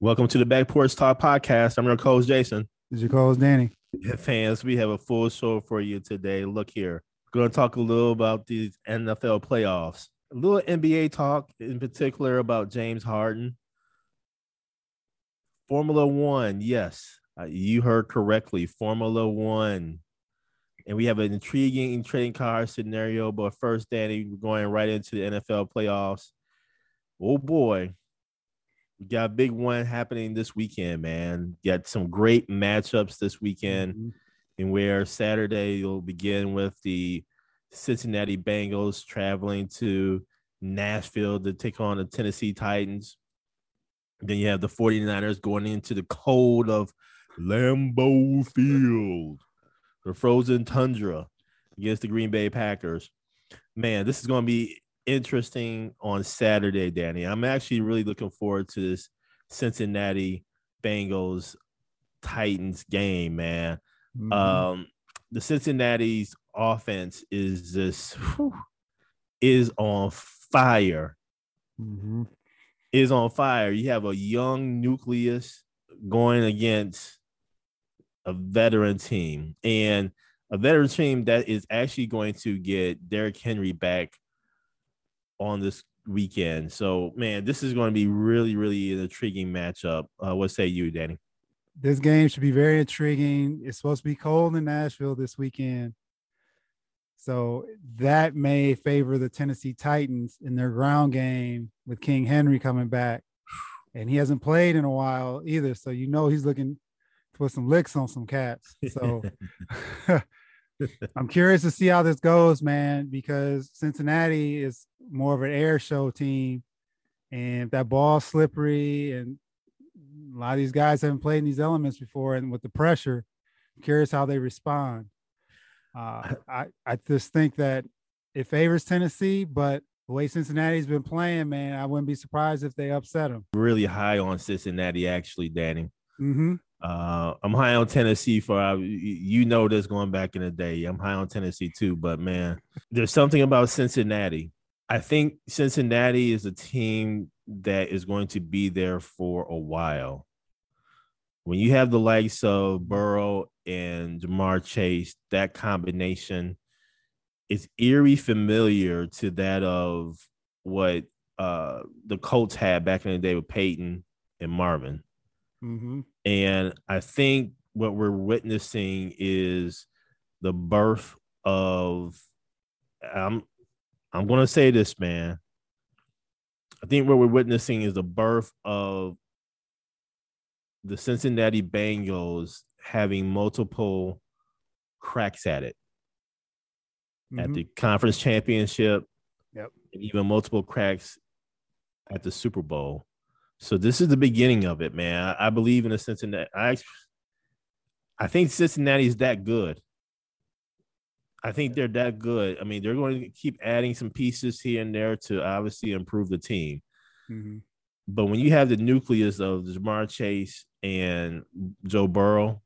Welcome to the Back Porch Talk podcast. I'm your co-host Jason. This is your co-host Danny. Fans, we have a full show for you today. Look here. We're going to talk a little about these NFL playoffs. A little NBA talk, in particular about James Harden. Formula One, yes, uh, you heard correctly. Formula One. And we have an intriguing trading card scenario. But first, Danny, we're going right into the NFL playoffs. Oh boy, we got a big one happening this weekend, man. Got some great matchups this weekend, mm-hmm. and where Saturday you'll begin with the Cincinnati Bengals traveling to Nashville to take on the Tennessee Titans. Then you have the 49ers going into the cold of Lambeau Field, the frozen tundra against the Green Bay Packers. Man, this is going to be interesting on Saturday, Danny. I'm actually really looking forward to this Cincinnati Bengals Titans game, man. Mm-hmm. Um, the Cincinnati's offense is just whew, is on fire. Mm-hmm. Is on fire. You have a young nucleus going against a veteran team, and a veteran team that is actually going to get Derrick Henry back on this weekend. So, man, this is going to be really, really an intriguing matchup. Uh, what say you, Danny? This game should be very intriguing. It's supposed to be cold in Nashville this weekend. So that may favor the Tennessee Titans in their ground game with King Henry coming back. And he hasn't played in a while either. So you know he's looking to put some licks on some cats. So I'm curious to see how this goes, man, because Cincinnati is more of an air show team, and that ball slippery, and a lot of these guys haven't played in these elements before, and with the pressure, I'm curious how they respond. Uh, I I just think that it favors Tennessee, but the way Cincinnati's been playing, man, I wouldn't be surprised if they upset them. Really high on Cincinnati, actually, Danny. Mm-hmm. Uh, I'm high on Tennessee for uh, you know this going back in the day. I'm high on Tennessee too, but man, there's something about Cincinnati. I think Cincinnati is a team that is going to be there for a while. When you have the likes of Burrow and Ja'Marr Chase, that combination is eerie familiar to that of what uh, the Colts had back in the day with Peyton and Marvin. Mm-hmm. And I think what we're witnessing is the birth of I'm I'm gonna say this, man. I think what we're witnessing is the birth of the Cincinnati Bengals having multiple cracks at it. Mm-hmm. At the conference championship, yep. and even multiple cracks at the Super Bowl. So this is the beginning of it, man. I, I believe in a Cincinnati. I I think Cincinnati is that good. I think they're that good. I mean, they're going to keep adding some pieces here and there to obviously improve the team. Mm-hmm. But when you have the nucleus of Ja'Marr Chase and Joe Burrow,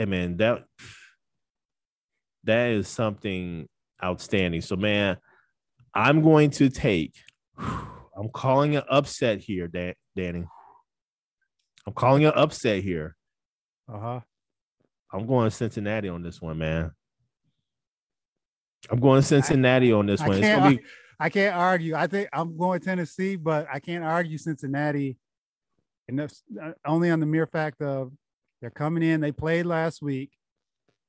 I mean that that is something outstanding. So, man, I'm going to take. I'm calling an upset here, Dan- Danny. I'm calling an upset here. Uh huh. I'm going to Cincinnati on this one, man. I'm going to Cincinnati I, on this I one. Can't, be... I can't argue. I think I'm going Tennessee, but I can't argue Cincinnati. And that's uh, only on the mere fact of they're coming in. They played last week.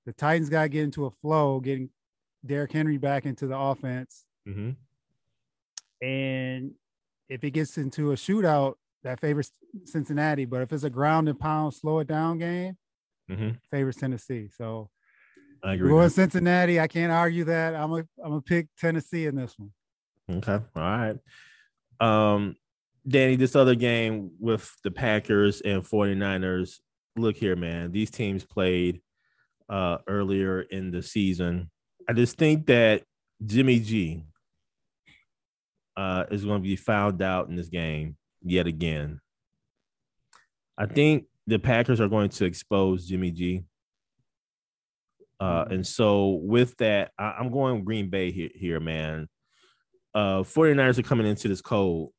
The Titans got to get into a flow, getting Derrick Henry back into the offense. Mm-hmm. And if it gets into a shootout, that favors Cincinnati. But if it's a ground and pound, slow it down game, mm-hmm. favors Tennessee. So I agree. Going Cincinnati, I can't argue that. I'm a I'm gonna pick Tennessee in this one. Okay. All right. Um, Danny, this other game with the Packers and 49ers, look here, man. These teams played uh, earlier in the season. I just think that Jimmy G uh, is going to be found out in this game yet again. I think the Packers are going to expose Jimmy G. Uh, and so with that, I, am going Green Bay here, here, man. Uh, 49ers are coming into this cold.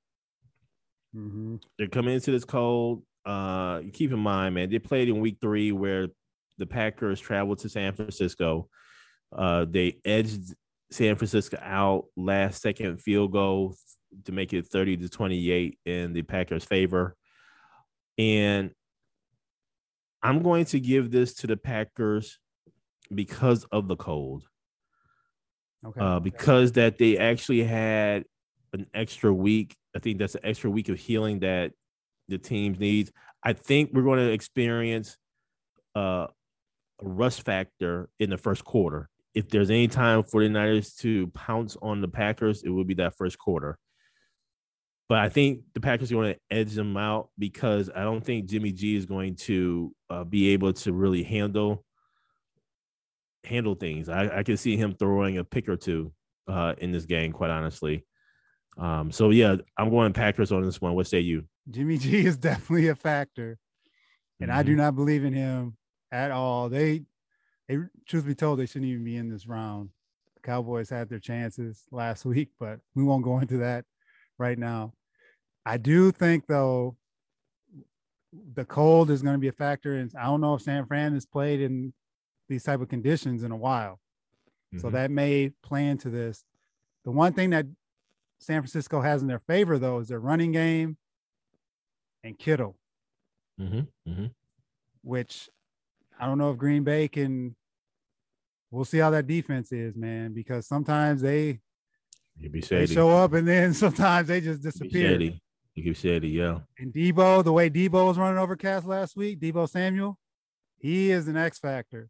Mm-hmm. They're coming into this cold. Uh, keep in mind, man, they played in week three where the Packers traveled to San Francisco. Uh, they edged San Francisco out last second field goal to make it 30 to 28 in the Packers' favor. And I'm going to give this to the Packers because of the cold. Okay. Uh, because that they actually had an extra week. I think that's an extra week of healing that the teams needs. I think we're going to experience uh, a rust factor in the first quarter. If there's any time for the Niners to pounce on the Packers, it would be that first quarter. But I think the Packers are going to edge them out because I don't think Jimmy G is going to uh, be able to really handle handle things. I, I can see him throwing a pick or two uh, in this game, quite honestly. Um, so yeah, I'm going Packers on this one. What say you? Jimmy G is definitely a factor, and mm-hmm. I do mm-hmm. not believe in him at all. They, they, truth be told, they shouldn't even be in this round. The Cowboys had their chances last week, but we won't go into that right now. I do think though the cold is going to be a factor, and I don't know if San Fran has played in these type of conditions in a while, mm-hmm. so that may play into this. The one thing that San Francisco has in their favor though is their running game and Kittle, mm-hmm. Mm-hmm. which I don't know if Green Bay can. We'll see how that defense is, man, because sometimes they you they show up and then sometimes they just disappear. You keep saying yeah. And Debo, the way Debo was running over Cast last week, Debo Samuel, he is an X factor.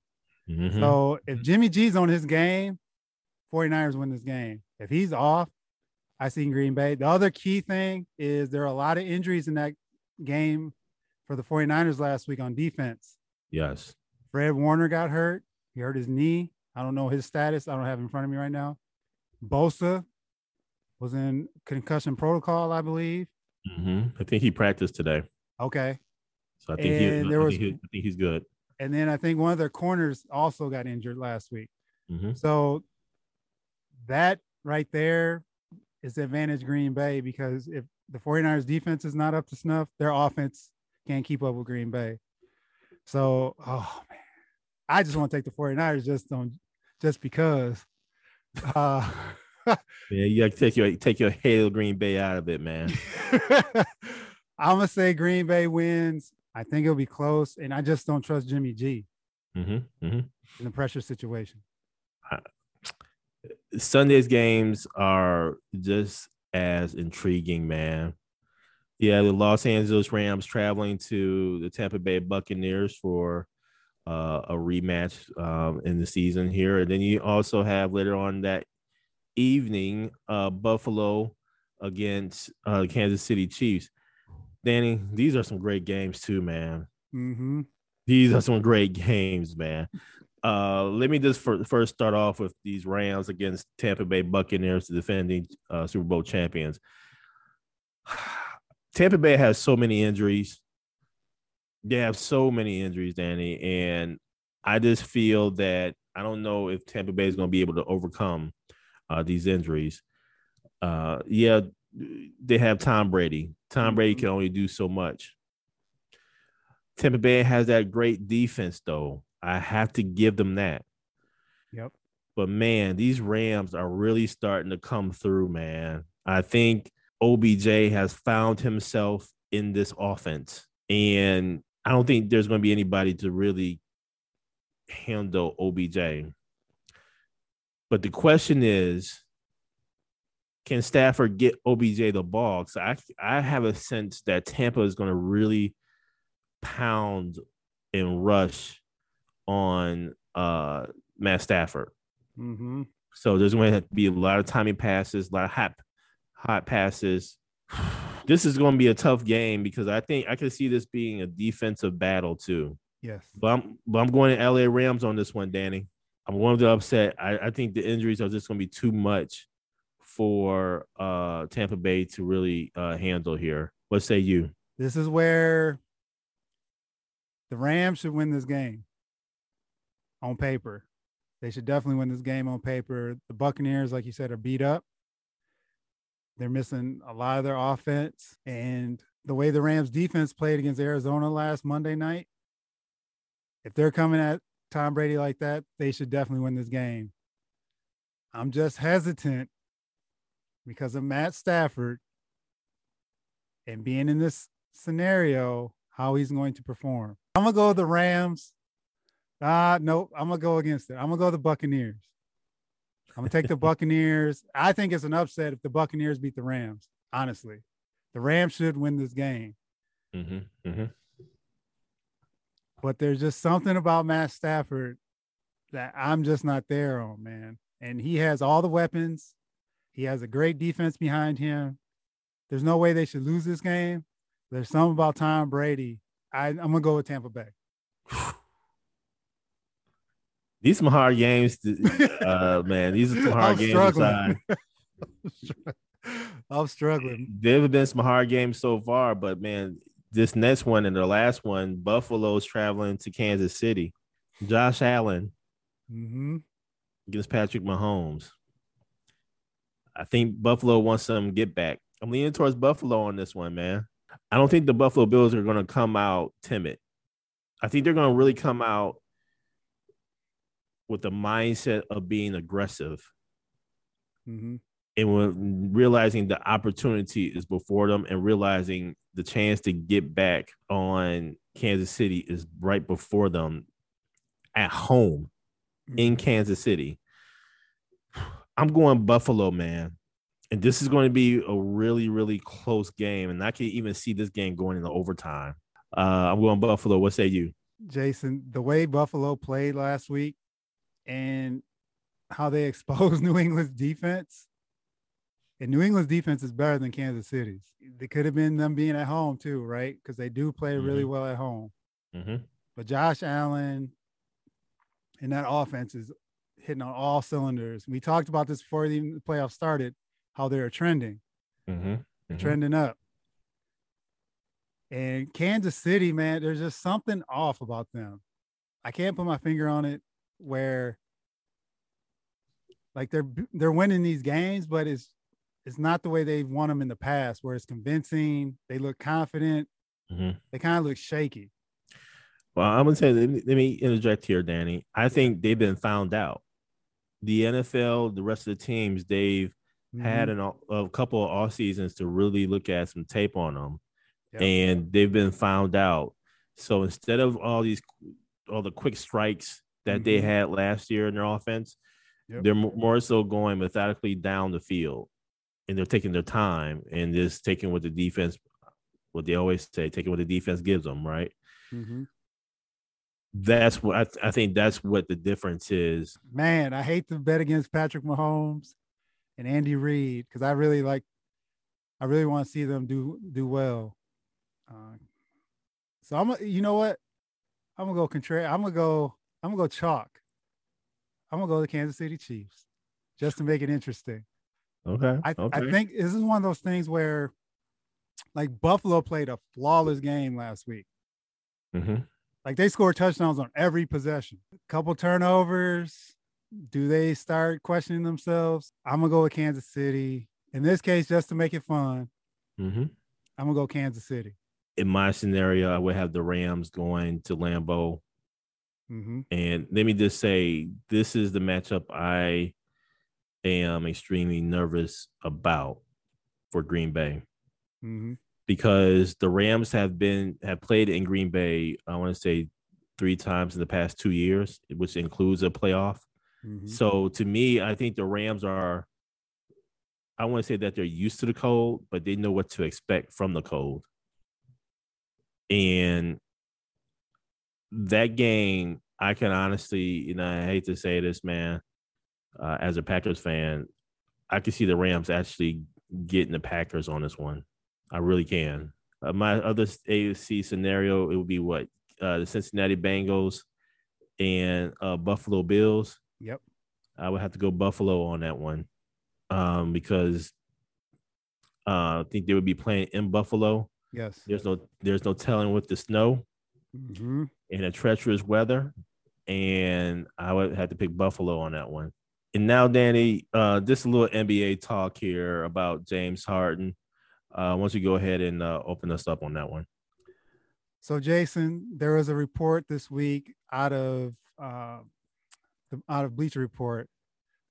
Mm-hmm. So if Jimmy G's on his game, 49ers win this game. If he's off, I see Green Bay. The other key thing is there are a lot of injuries in that game for the 49ers last week on defense. Yes. Fred Warner got hurt. He hurt his knee. I don't know his status. I don't have in front of me right now. Bosa was in concussion protocol, I believe. Mm-hmm. I think he practiced today. Okay. So I think, he, there I was, think he, I think he's good. And then I think one of their corners also got injured last week. Mm-hmm. So that right there is the advantage Green Bay because if the 49ers defense is not up to snuff, their offense can't keep up with Green Bay. So, oh I just want to take the 49ers just on just because. Uh, yeah, you got to take your take your hail Green Bay out of it, man. I'm gonna say Green Bay wins. I think it'll be close, and I just don't trust Jimmy G mm-hmm, mm-hmm. in the pressure situation. Sunday's games are just as intriguing, man. Yeah, the Los Angeles Rams traveling to the Tampa Bay Buccaneers for uh, a rematch um, in the season here. And then you also have later on that evening, uh, Buffalo against uh, Kansas City Chiefs. Danny, these are some great games too, man. Mm-hmm. These are some great games, man. Uh, let me just for, first start off with these Rams against Tampa Bay Buccaneers, the defending uh, Super Bowl champions. Tampa Bay has so many injuries. They have so many injuries, Danny, and I just feel that I don't know if Tampa Bay is going to be able to overcome uh, these injuries. Uh, yeah, they have Tom Brady. Tom Brady mm-hmm. can only do so much. Tampa Bay has that great defense, though. I have to give them that. Yep. But man, these Rams are really starting to come through, man. I think OBJ has found himself in this offense. And I don't think there's going to be anybody to really handle OBJ. But the question is, can Stafford get OBJ the ball? So I I have a sense that Tampa is going to really pound and rush on uh Matt Stafford. Mm-hmm. So there's going to, to be a lot of timing passes, a lot of hot hot passes. This is going to be a tough game because I think I can see this being a defensive battle too. Yes. But I'm but I'm going to LA Rams on this one, Danny. I'm going to upset. I, I think the injuries are just going to be too much for uh Tampa Bay to really uh handle here. What say you? This is where the Rams should win this game on paper. They should definitely win this game on paper. The Buccaneers, like you said, are beat up. They're missing a lot of their offense. And the way the Rams defense played against Arizona last Monday night, if they're coming at Tom Brady like that, they should definitely win this game. I'm just hesitant because of Matt Stafford and being in this scenario, how he's going to perform. I'm gonna go the Rams. Ah, nope. I'm gonna go against it. I'm gonna go the Buccaneers. I'm gonna take the Buccaneers. I think it's an upset if the Buccaneers beat the Rams. Honestly, the Rams should win this game. Mm-hmm, mm-hmm. But there's just something about Matt Stafford that I'm just not there on, man. And he has all the weapons. He has a great defense behind him. There's no way they should lose this game. There's something about Tom Brady. I, I'm gonna go with Tampa Bay. These some hard games, to, uh, man. These are some hard I'm games. Struggling. I'm struggling. There have been some hard games so far, but man, this next one and the last one, Buffalo's traveling to Kansas City. Josh Allen mm-hmm. against Patrick Mahomes. I think Buffalo wants some get back. I'm leaning towards Buffalo on this one, man. I don't think the Buffalo Bills are going to come out timid. I think they're going to really come out with the mindset of being aggressive. Mm-hmm. And when realizing the opportunity is before them and realizing the chance to get back on Kansas City is right before them at home mm-hmm. in Kansas City. I'm going Buffalo, man. And this is going to be a really, really close game. And I can even see this game going into overtime. Uh, I'm going Buffalo. What say you? Jason, the way Buffalo played last week and how they exposed New England's defense. And New England's defense is better than Kansas City's. It could have been them being at home too, right? Because they do play mm-hmm. really well at home. Mm-hmm. But Josh Allen and that offense is hitting on all cylinders. We talked about this before the playoffs started, how they're trending, mm-hmm. mm-hmm. trending up. And Kansas City, man, there's just something off about them. I can't put my finger on it where like they're they're winning these games, but it's it's not the way they've won them in the past, where it's convincing. They look confident. Mm-hmm. They kind of look shaky. Well, I'm gonna say let me, let me interject here, Danny. I think they've been found out. The NFL, the rest of the teams, they've mm-hmm. had an, a couple of off seasons to really look at some tape on them, yep. and they've been found out. So instead of all these all the quick strikes that mm-hmm. they had last year in their offense, yep. they're more so going methodically down the field, and they're taking their time and just taking what the defense, what they always say, taking what the defense gives them, right? Mm-hmm that's what I, th- I, think that's what the difference is. Man, I hate to bet against Patrick Mahomes and Andy Reid because I really like, I really want to see them do do well. Uh, so I'm, you know what, I'm gonna go contrary. I'm gonna go. I'm gonna go chalk. I'm gonna go the Kansas City Chiefs, just to make it interesting. Okay. I, okay. I think this is one of those things where, like Buffalo played a flawless game last week. Mm-hmm. Like they scored touchdowns on every possession. A couple turnovers. Do they start questioning themselves? I'm gonna go with Kansas City. In this case, just to make it fun, mm-hmm. I'm gonna go Kansas City. In my scenario, I would have the Rams going to Lambeau. Mm-hmm. And let me just say, this is the matchup I am extremely nervous about for Green Bay. Mm-hmm because the Rams have been have played in Green Bay. I want to say three times in the past two years, which includes a playoff. Mm-hmm. So to me, I think the Rams are. I want to say that they're used to the cold, but they know what to expect from the cold. And that game, I can honestly, you know, I hate to say this, man, uh, as a Packers fan, I can see the Rams actually getting the Packers on this one. I really can. Uh, my other AFC scenario, it would be what uh, the Cincinnati Bengals and uh, Buffalo Bills. Yep. I would have to go Buffalo on that one um, because uh, I think they would be playing in Buffalo. Yes. There's no there's no telling with the snow Mm-hmm. and the treacherous weather, and I would have to pick Buffalo on that one. And now, Danny, uh, just a little NBA talk here about James Harden. Uh, why don't you go ahead and uh, open us up on that one? So, Jason, there was a report this week out of uh, the, out of Bleacher Report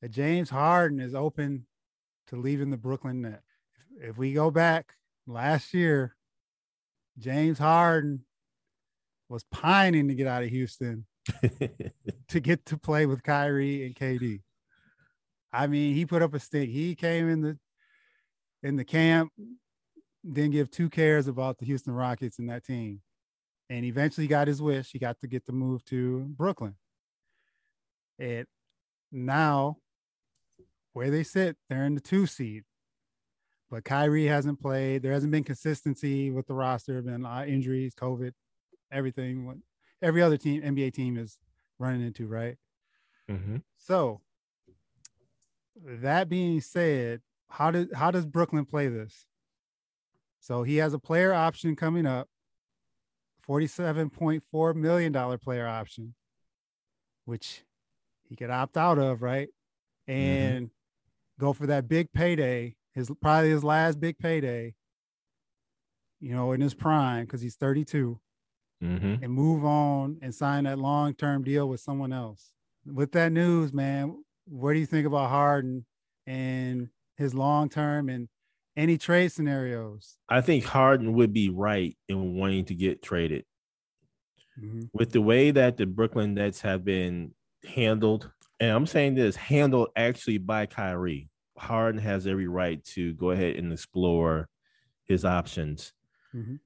that James Harden is open to leaving the Brooklyn Nets. If, if we go back last year, James Harden was pining to get out of Houston to get to play with Kyrie and KD. I mean, he put up a stink. He came in the in the camp, didn't give two cares about the Houston Rockets and that team. And eventually got his wish. He got to get the move to Brooklyn. And now where they sit, they're in the two seed. But Kyrie hasn't played. There hasn't been consistency with the roster, been uh, injuries, COVID, everything. what Every other team, NBA team is running into, right? mm-hmm. So that being said, how does how does Brooklyn play this? So he has a player option coming up, $47.4 million player option, which he could opt out of, right? And go for that big payday, his probably his last big payday, you know, in his prime, because he's 32 Mm-hmm. and move on and sign that long term deal with someone else. With that news, man, what do you think about Harden and his long term and any trade scenarios? I think Harden would be right in wanting to get traded. with the way that the Brooklyn Nets have been handled, and I'm saying this handled actually by Kyrie, Harden has every right to go ahead and explore his options. Mhm.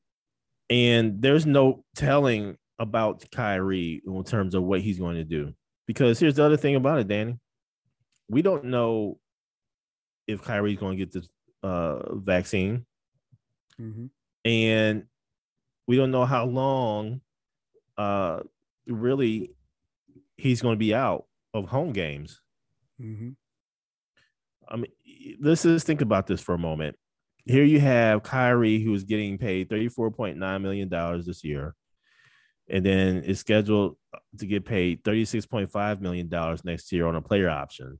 And there's no telling about Kyrie in terms of what he's going to do. Because here's the other thing about it, Danny. We don't know if Kyrie's going to get this uh, vaccine Mm-hmm. and we don't know how long uh really he's going to be out of home games Mm-hmm. i mean let's just think about this for a moment here you have Kyrie who's getting paid 34.9 million dollars this year. And then is scheduled to get paid 36.5 million dollars next year on a player option.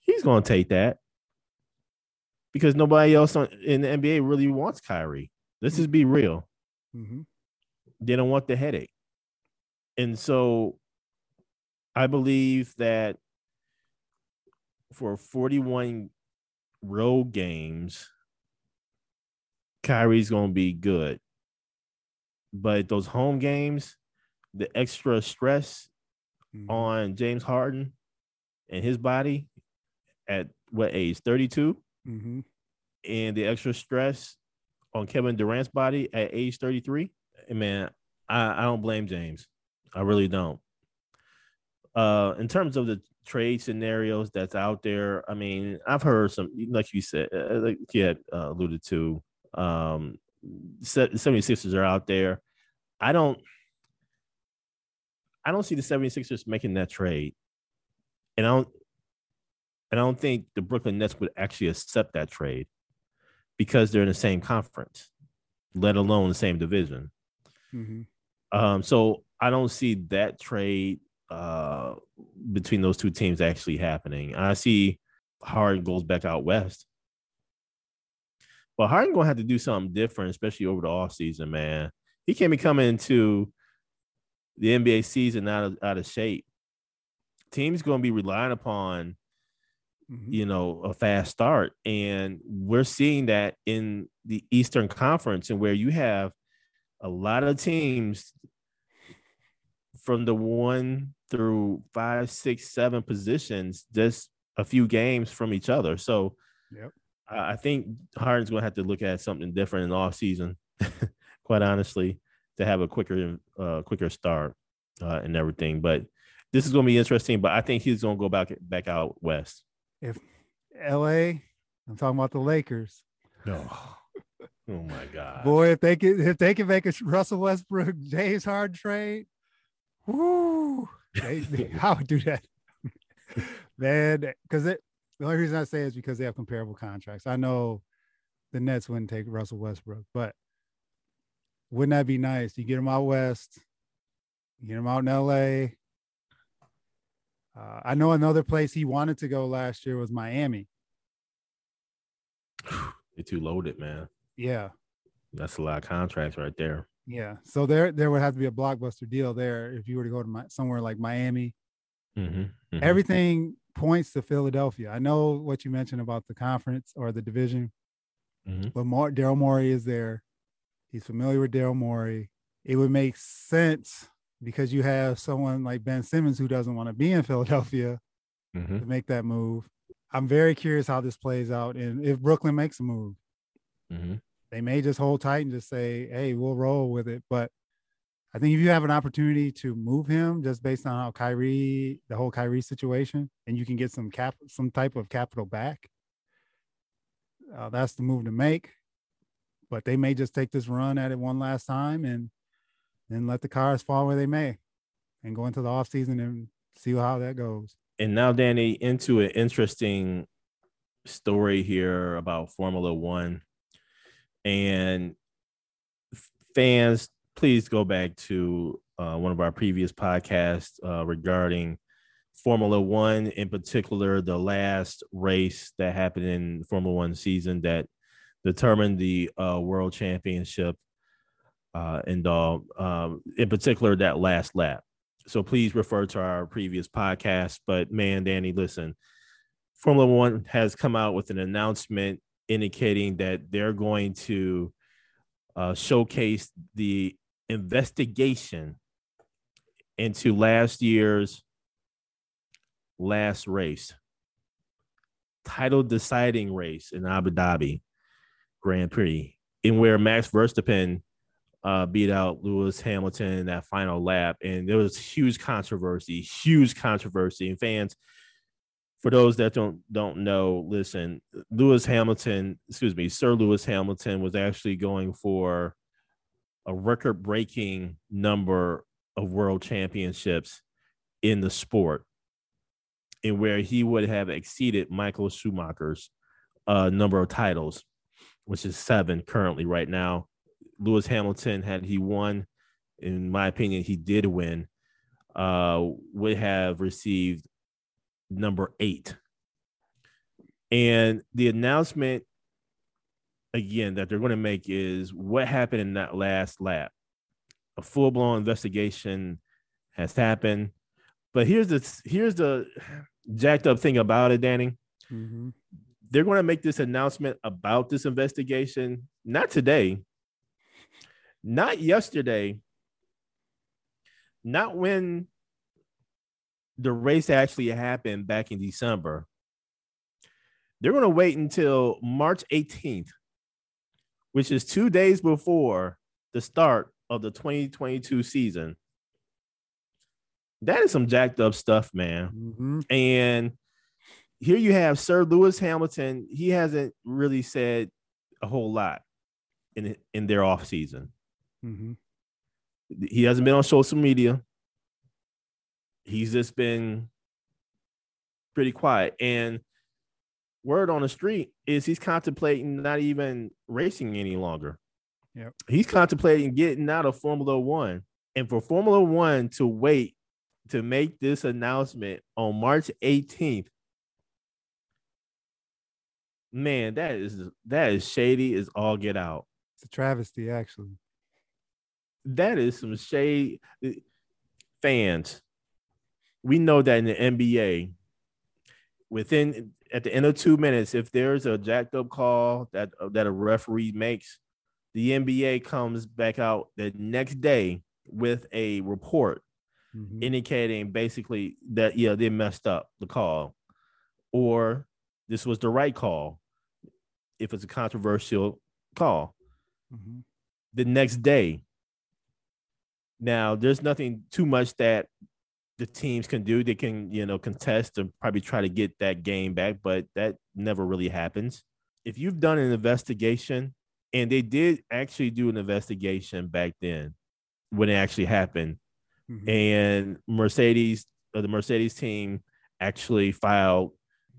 He's going to take that. Because nobody else on, in the NBA really wants Kyrie. Let's just be real. Mm-hmm. they don't want the headache. And so I believe that for 41 road games, Kyrie's going to be good. But those home games, the extra stress Mm-hmm. on James Harden and his body at what age? 32? Mm-hmm. and the extra stress on Kevin Durant's body at age 33, man, I, I don't blame James. I really don't. Uh, in terms of the trade scenarios that's out there, I mean, I've heard some, like you said, uh, like you had uh, alluded to, um, se- 76ers are out there. I don't, I don't see the 76ers making that trade. And I don't, and I don't think the Brooklyn Nets would actually accept that trade because they're in the same conference, let alone the same division. Mm-hmm. Um, so I don't see that trade uh, between those two teams actually happening. I see Hard goes back out west. But Harden gonna have to do something different, especially over the off season, man. He can't be coming into the NBA season out of out of shape. Teams gonna be relying upon Mm-hmm. you know, a fast start. And we're seeing that in the Eastern Conference, and where you have a lot of teams from the one through five, six, seven positions, just a few games from each other. So Yep. I think Harden's going to have to look at something different in the off season, quite honestly, to have a quicker, uh, quicker start uh, and everything. But this is going to be interesting. But I think he's going to go back back out west. If LA, I'm talking about the Lakers. No. Oh my god, boy! If they can, if they can make a Russell Westbrook James Harden trade, they, they, I would do that, man. Because the only reason I say is because they have comparable contracts. I know the Nets wouldn't take Russell Westbrook, but wouldn't that be nice? You get him out west, you get him out in L.A. Uh, I know another place he wanted to go last year was Miami. You're too loaded, man. Yeah. That's a lot of contracts right there. Yeah. So there there would have to be a blockbuster deal there if you were to go to my, somewhere like Miami. Mm-hmm, mm-hmm. Everything points to Philadelphia. I know what you mentioned about the conference or the division, mm-hmm. but Mar- Daryl Morey is there. He's familiar with Daryl Morey. It would make sense because you have someone like Ben Simmons who doesn't want to be in Philadelphia mm-hmm. to make that move. I'm very curious how this plays out and if Brooklyn makes a move. Mm-hmm. They may just hold tight and just say, "Hey, we'll roll with it." But I think if you have an opportunity to move him, just based on how Kyrie, the whole Kyrie situation, and you can get some cap, some type of capital back, uh, that's the move to make. But they may just take this run at it one last time and then let the cars fall where they may, and go into the off season and see how that goes. And now, Danny, into an interesting story here about Formula One and fans, please go back to uh, one of our previous podcasts uh, regarding Formula One, in particular, the last race that happened in Formula One season that determined the uh, world championship, uh, and um, in particular, that last lap. So please refer to our previous podcast. But man, Danny, listen, Formula One has come out with an announcement indicating that they're going to uh, showcase the investigation into last year's last race, title deciding race in Abu Dhabi Grand Prix, in where Max Verstappen uh, beat out Lewis Hamilton in that final lap, and there was huge controversy, huge controversy, and fans for those that don't don't know, listen, Lewis Hamilton, excuse me, Sir Lewis Hamilton was actually going for a record-breaking number of world championships in the sport, and where he would have exceeded Michael Schumacher's uh, number of titles, which is seven currently right now. Lewis Hamilton, had he won, in my opinion, he did win, uh, would have received number eight. And the announcement again that they're going to make is what happened in that last lap. A full blown investigation has happened, but here's the here's the jacked up thing about it, Danny. Mm-hmm. They're going to make this announcement about this investigation not today, not yesterday, not when the race actually happened back in December. They're going to wait until March 18th, which is two days before the start of the 2022 season. That is some jacked up stuff, man. Mm-hmm. And here you have Sir Lewis Hamilton. He hasn't really said a whole lot in in their off season. Mm-hmm. He hasn't been on social media he's just been pretty quiet. And word on the street is he's contemplating not even racing any longer. Yep. He's contemplating getting out of Formula One. And for Formula One to wait to make this announcement on March 18th, man, that is that is shady as all get out. It's a travesty, actually. That is some shade. Fans, we know that in the NBA, within at the end of two minutes, if there's a jacked up call that that a referee makes, the NBA comes back out the next day with a report mm-hmm. indicating basically that yeah they messed up the call, or this was the right call. If it's a controversial call, mm-hmm. the next day. Now, there's nothing too much that the teams can do. They can, you know, contest and probably try to get that game back, but that never really happens. If you've done an investigation and they did actually do an investigation back then when it actually happened. Mm-hmm. And Mercedes, uh, the Mercedes team, actually filed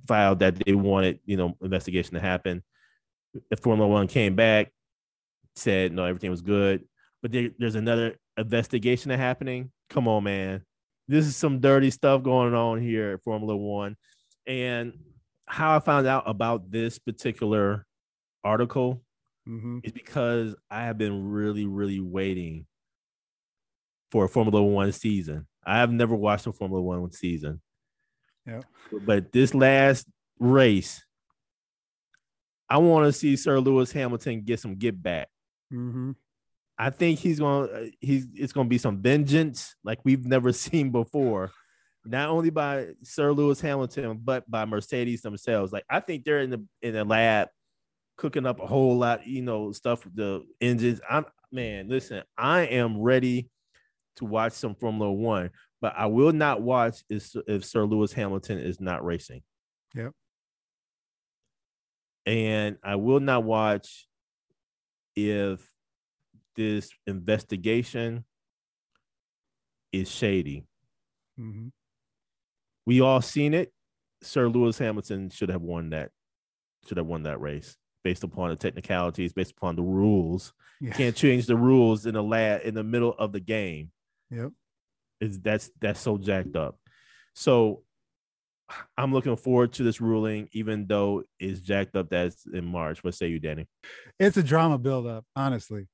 filed that they wanted, you know, investigation to happen. If Formula One came back, said no, everything was good, but there, there's another investigation happening. Come on, man, this is some dirty stuff going on here at Formula One, and how I found out about this particular article mm-hmm. is because I have been really, really waiting for a Formula One season. I have never watched a Formula One season. Yeah. But this last race, I want to see Sir Lewis Hamilton get some get back. Mm-hmm. I think he's going. to uh, He's it's going to be some vengeance like we've never seen before. Not only by Sir Lewis Hamilton, but by Mercedes themselves. Like I think they're in the in the lab cooking up a whole lot, you know, stuff with the engines. I'm man, listen, I am ready to watch some Formula One, but I will not watch if, if Sir Lewis Hamilton is not racing. Yep. And I will not watch if this investigation is shady. Mm-hmm. We all seen it. Sir Lewis Hamilton should have won that. Should have won that race based upon the technicalities, based upon the rules. You can't change the rules in the lab in the middle of the game. Yep. Is that's that's so jacked up. So I'm looking forward to this ruling, even though it's jacked up that's in March. What say you, Danny? It's a drama buildup, honestly.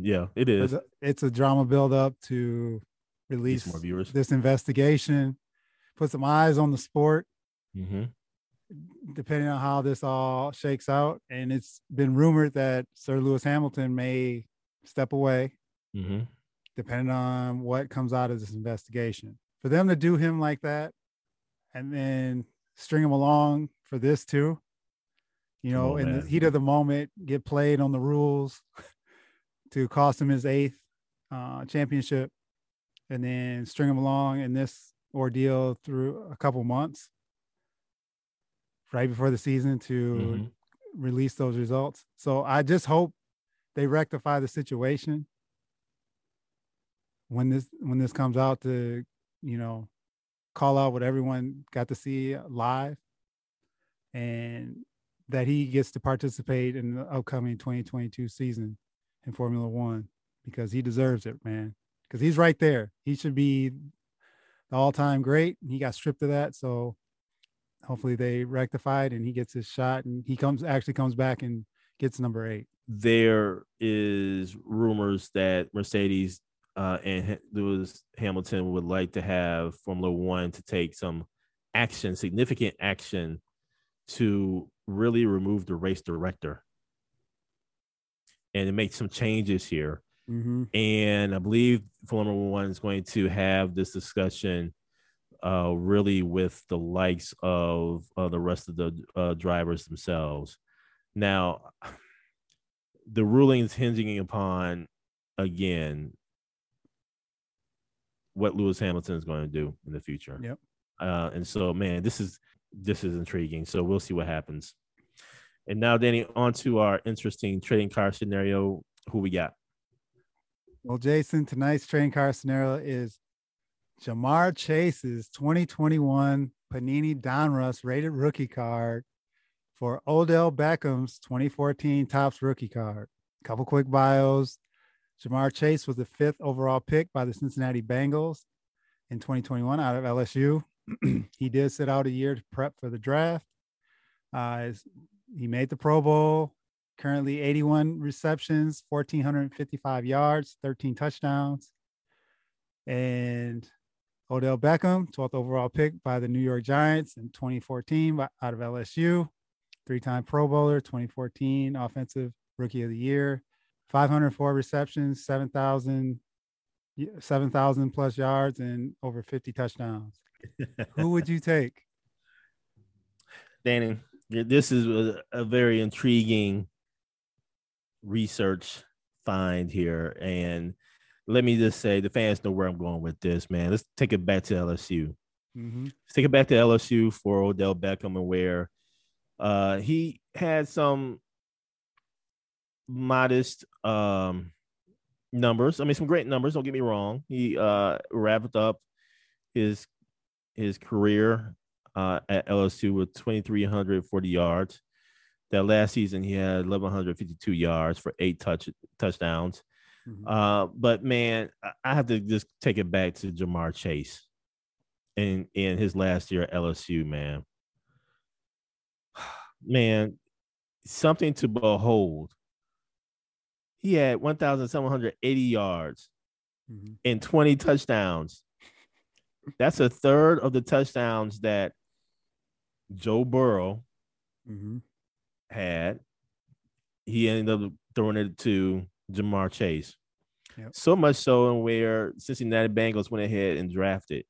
Yeah, it is. It's a, drama buildup to release more viewers. this investigation, put some eyes on the sport. Mm-hmm. Depending on how this all shakes out, and it's been rumored that Sir Lewis Hamilton may step away. Mm-hmm depending on what comes out of this investigation. For them to do him like that and then string him along for this too, you know, on, in the heat of the moment, get played on the rules to cost him his eighth uh, championship and then string him along in this ordeal through a couple months right before the season to mm-hmm. release those results. So I just hope they rectify the situation when this when this comes out to you know call out what everyone got to see live and that he gets to participate in the upcoming 2022 season in Formula 1 because he deserves it man because he's right there. He should be the all-time great. He got stripped of that so hopefully they rectified and he gets his shot and he comes actually comes back and gets number 8 there is rumors that Mercedes uh, and Lewis Hamilton would like to have Formula One to take some action, significant action, to really remove the race director and to make some changes here. Mm-hmm. And I believe Formula One is going to have this discussion uh, really with the likes of uh, the rest of the uh, drivers themselves. Now, the ruling is hinging upon again what Lewis Hamilton is going to do in the future. Yep. Uh, and so, man, this is this is intriguing. So we'll see what happens. And now, Danny, on to our interesting trading car scenario. Who we got? Well, Jason, tonight's trading car scenario is Ja'Marr Chase's 2021 Panini Donruss rated rookie card for Odell Beckham's 2014 Topps rookie card. Couple quick bios. Ja'Marr Chase was the fifth overall pick by the Cincinnati Bengals in 2021 out of LSU. he did sit out a year to prep for the draft. Uh, he made the Pro Bowl, currently 81 receptions, 1,455 yards, 13 touchdowns. And Odell Beckham, 12th overall pick by the New York Giants in 2014 out of LSU, three time Pro Bowler, 2014 Offensive Rookie of the Year. 504 receptions, 7,000 7,000 plus yards and over 50 touchdowns. Who would you take? Danny, this is a, a, very intriguing research find here. And let me just say, the fans know where I'm going with this, man. Let's take it back to LSU. Mm-hmm. Let's take it back to LSU for Odell Beckham and where uh, he had some modest um numbers. I mean, some great numbers. Don't get me wrong. He uh wrapped up his his career uh, at LSU with 2,340 yards. That last season, he had 1,152 yards for eight touch touchdowns. Mm-hmm. Uh, but man, I have to just take it back to Ja'Marr Chase in in his last year at LSU, man. Man, something to behold. He had 1,780 yards mm-hmm. and 20 touchdowns. That's a third of the touchdowns that Joe Burrow mm-hmm. had. He ended up throwing it to Ja'Marr Chase. Yep. So much so, and where Cincinnati Bengals went ahead and drafted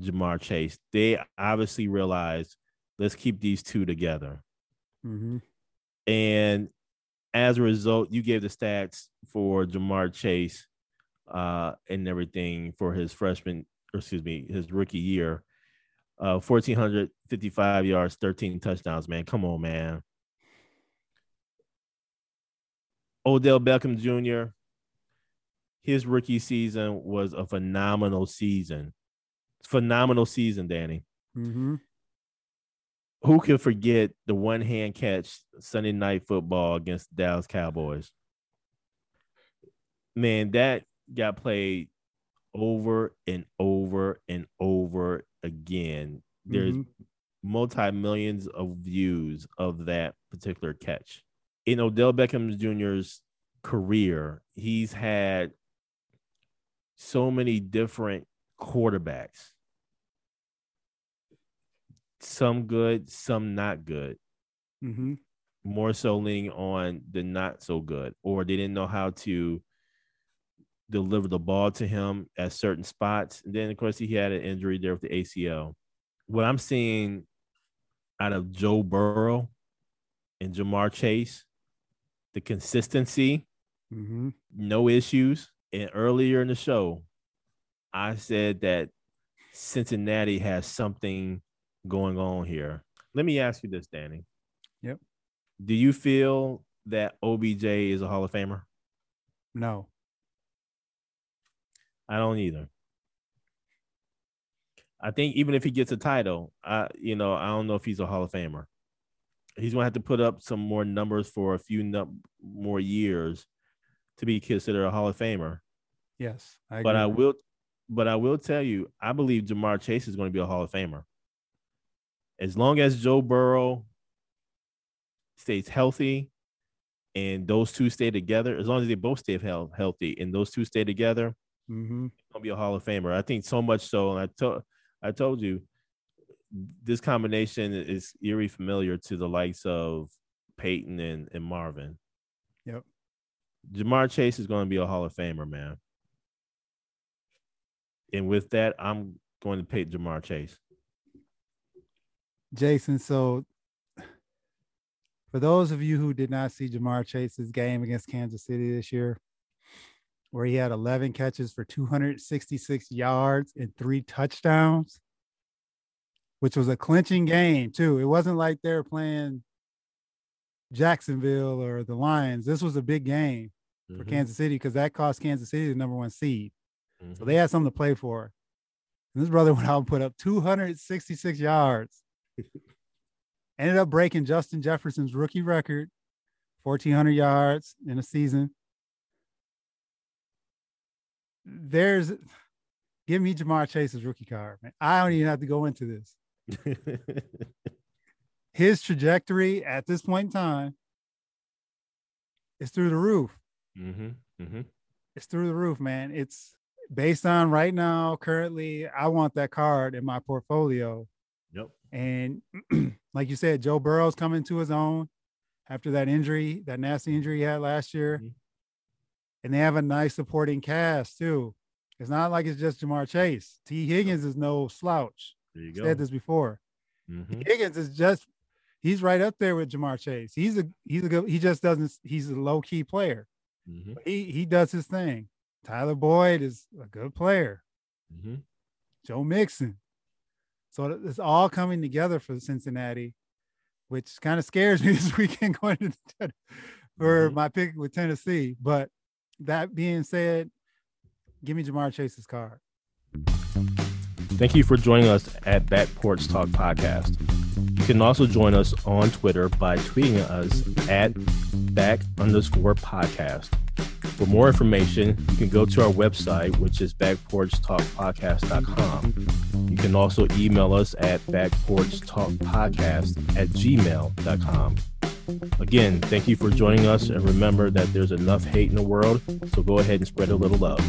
Ja'Marr Chase. They obviously realized let's keep these two together. Mm-hmm. And as a result, you gave the stats for Ja'Marr Chase uh, and everything for his freshman, excuse me, his rookie year. Uh, 1,455 yards, 13 touchdowns, man. Come on, man. Odell Beckham Jr., his rookie season was a phenomenal season. Phenomenal season, Danny. Mm-hmm who can forget the one hand catch Sunday night football against the Dallas Cowboys? Man, that got played over and over and over again. There's mm-hmm. multi millions of views of that particular catch. In Odell Beckham Jr.'s career, he's had so many different quarterbacks some good, some not good. Mm-hmm. More so leaning on the not so good, or they didn't know how to deliver the ball to him at certain spots. And then, of course, he had an injury there with the ACL. What I'm seeing out of Joe Burrow and Ja'Marr Chase, the consistency, mm-hmm. no issues. And earlier in the show, I said that Cincinnati has something going on here. Let me ask you this, Danny. Yep. Do you feel that OBJ is a Hall of Famer? No. I don't either. I think even if he gets a title, I you know, I don't know if he's a Hall of Famer. He's going to have to put up some more numbers for a few num- more years to be considered a Hall of Famer. Yes, I but I will but I will tell you, I believe Ja'Marr Chase is going to be a Hall of Famer as long as Joe Burrow stays healthy and those two stay together, as long as they both stay health, healthy and those two stay together, mm-hmm. will be a Hall of Famer. I think so much so, and I told I told you this combination is eerie familiar to the likes of Peyton and, and Marvin. Yep. Ja'Marr Chase is going to be a Hall of Famer, man. And with that, I'm going to pick Ja'Marr Chase. Jason, so for those of you who did not see Ja'Marr Chase's game against Kansas City this year, where he had 11 catches for 266 yards and three touchdowns, which was a clinching game, too. It wasn't like they were playing Jacksonville or the Lions. This was a big game mm-hmm. for Kansas City because that cost Kansas City the number one seed. Mm-hmm. So they had something to play for. And this brother went out and put up 266 yards Ended up breaking Justin Jefferson's rookie record, 1,400 yards in a season. There's, give me Ja'Marr Chase's rookie card, man. I don't even have to go into this. His trajectory at this point in time is through the roof. Mm-hmm. Mm-hmm. It's through the roof, man. It's based on right now, currently, I want that card in my portfolio Yep. and like you said, Joe Burrow's coming to his own after that injury, that nasty injury he had last year. Mm-hmm. And they have a nice supporting cast too. It's not like it's just Ja'Marr Chase. Tee Higgins is no slouch. There you go. Said this before. Mm-hmm. Higgins is just he's right up there with Ja'Marr Chase. He's a he's a good he just doesn't he's a low key player. Mm-hmm. He he does his thing. Tyler Boyd is a good player. Mm-hmm. Joe Mixon, so it's all coming together for Cincinnati, which kind of scares me this weekend going to for my pick with Tennessee. But that being said, give me Ja'Marr Chase's card. Thank you for joining us at Back Porch Talk Podcast. You can also join us on Twitter by tweeting us at back underscore podcast. For more information, you can go to our website, which is backporchtalkpodcast.com. You can also email us at backporchtalkpodcast at gmail.com. Again, thank you for joining us, and remember that there's enough hate in the world, so go ahead and spread a little love.